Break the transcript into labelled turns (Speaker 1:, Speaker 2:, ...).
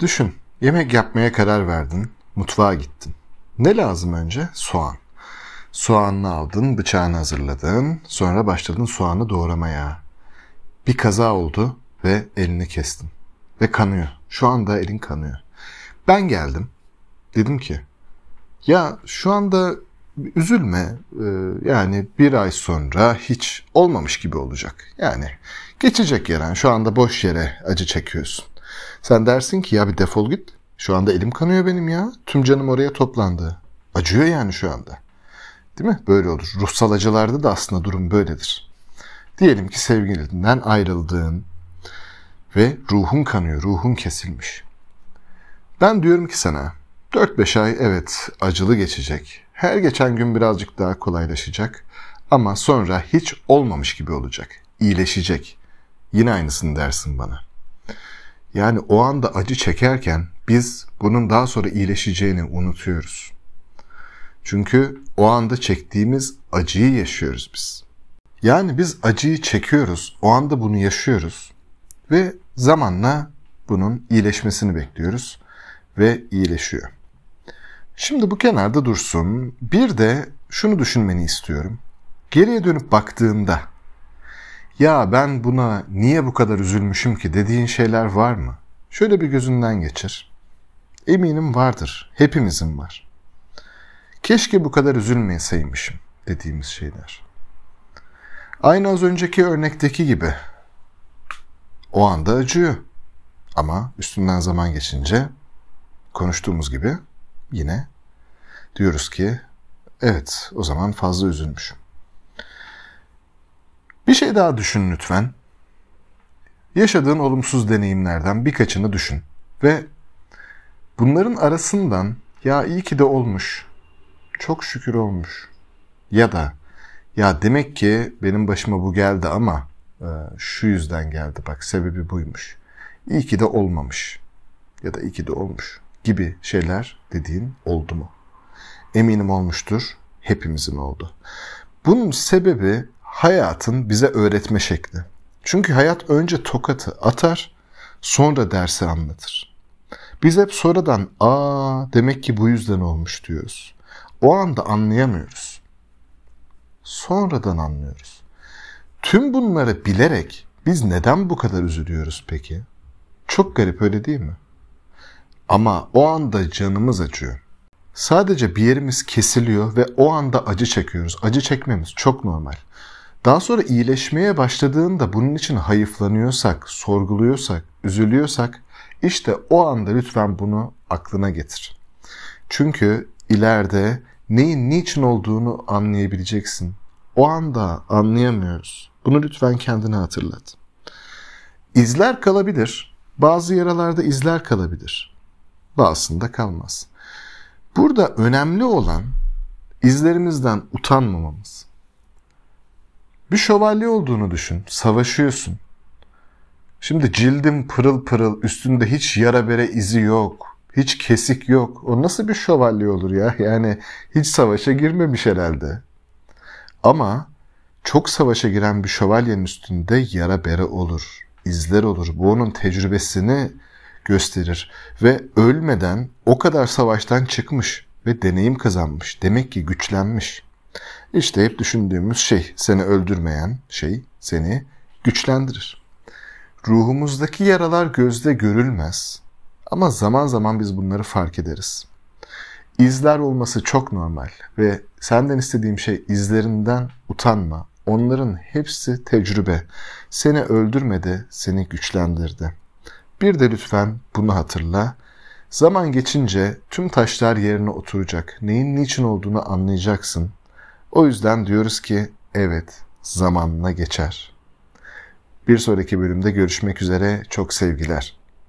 Speaker 1: Düşün, yemek yapmaya karar verdin, mutfağa gittin. Ne lazım önce? Soğan. Soğanını aldın, bıçağını hazırladın, sonra başladın soğanı doğramaya. Bir kaza oldu ve elini kestin. Ve kanıyor. Şu anda elin kanıyor. Ben geldim. Dedim ki, ya şu anda üzülme. Ee, yani bir ay sonra hiç olmamış gibi olacak. Yani geçecek yaran. Şu anda boş yere acı çekiyorsun. Sen dersin ki ya bir defol git. Şu anda elim kanıyor benim ya. Tüm canım oraya toplandı. Acıyor yani şu anda. Değil mi? Böyle olur. Ruhsal acılarda da aslında durum böyledir. Diyelim ki sevgilinden ayrıldığın ve ruhun kanıyor, ruhun kesilmiş. Ben diyorum ki sana 4-5 ay evet acılı geçecek. Her geçen gün birazcık daha kolaylaşacak ama sonra hiç olmamış gibi olacak. İyileşecek. Yine aynısını dersin bana. Yani o anda acı çekerken biz bunun daha sonra iyileşeceğini unutuyoruz. Çünkü o anda çektiğimiz acıyı yaşıyoruz biz. Yani biz acıyı çekiyoruz, o anda bunu yaşıyoruz ve zamanla bunun iyileşmesini bekliyoruz ve iyileşiyor. Şimdi bu kenarda dursun. Bir de şunu düşünmeni istiyorum. Geriye dönüp baktığında ya ben buna niye bu kadar üzülmüşüm ki dediğin şeyler var mı? Şöyle bir gözünden geçir. Eminim vardır. Hepimizin var. Keşke bu kadar üzülmeseymişim dediğimiz şeyler. Aynı az önceki örnekteki gibi. O anda acıyor. Ama üstünden zaman geçince konuştuğumuz gibi yine diyoruz ki evet o zaman fazla üzülmüşüm. Bir şey daha düşün lütfen. Yaşadığın olumsuz deneyimlerden birkaçını düşün ve bunların arasından ya iyi ki de olmuş, çok şükür olmuş ya da ya demek ki benim başıma bu geldi ama e, şu yüzden geldi bak sebebi buymuş. İyi ki de olmamış ya da iyi ki de olmuş gibi şeyler dediğin oldu mu? Eminim olmuştur. Hepimizin oldu. Bunun sebebi hayatın bize öğretme şekli. Çünkü hayat önce tokatı atar, sonra dersi anlatır. Biz hep sonradan aa demek ki bu yüzden olmuş diyoruz. O anda anlayamıyoruz. Sonradan anlıyoruz. Tüm bunları bilerek biz neden bu kadar üzülüyoruz peki? Çok garip öyle değil mi? Ama o anda canımız acıyor. Sadece bir yerimiz kesiliyor ve o anda acı çekiyoruz. Acı çekmemiz çok normal. Daha sonra iyileşmeye başladığında bunun için hayıflanıyorsak, sorguluyorsak, üzülüyorsak işte o anda lütfen bunu aklına getir. Çünkü ileride neyin niçin olduğunu anlayabileceksin. O anda anlayamıyoruz. Bunu lütfen kendine hatırlat. İzler kalabilir. Bazı yaralarda izler kalabilir bazısında kalmaz. Burada önemli olan izlerimizden utanmamamız. Bir şövalye olduğunu düşün, savaşıyorsun. Şimdi cildim pırıl pırıl, üstünde hiç yara bere izi yok, hiç kesik yok. O nasıl bir şövalye olur ya? Yani hiç savaşa girmemiş herhalde. Ama çok savaşa giren bir şövalyenin üstünde yara bere olur, izler olur. Bu onun tecrübesini gösterir ve ölmeden o kadar savaştan çıkmış ve deneyim kazanmış. Demek ki güçlenmiş. İşte hep düşündüğümüz şey seni öldürmeyen şey seni güçlendirir. Ruhumuzdaki yaralar gözde görülmez ama zaman zaman biz bunları fark ederiz. İzler olması çok normal ve senden istediğim şey izlerinden utanma. Onların hepsi tecrübe. Seni öldürmedi, seni güçlendirdi. Bir de lütfen bunu hatırla. Zaman geçince tüm taşlar yerine oturacak. Neyin niçin olduğunu anlayacaksın. O yüzden diyoruz ki evet zamanla geçer. Bir sonraki bölümde görüşmek üzere çok sevgiler.